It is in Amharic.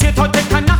ሴቷ ጨካና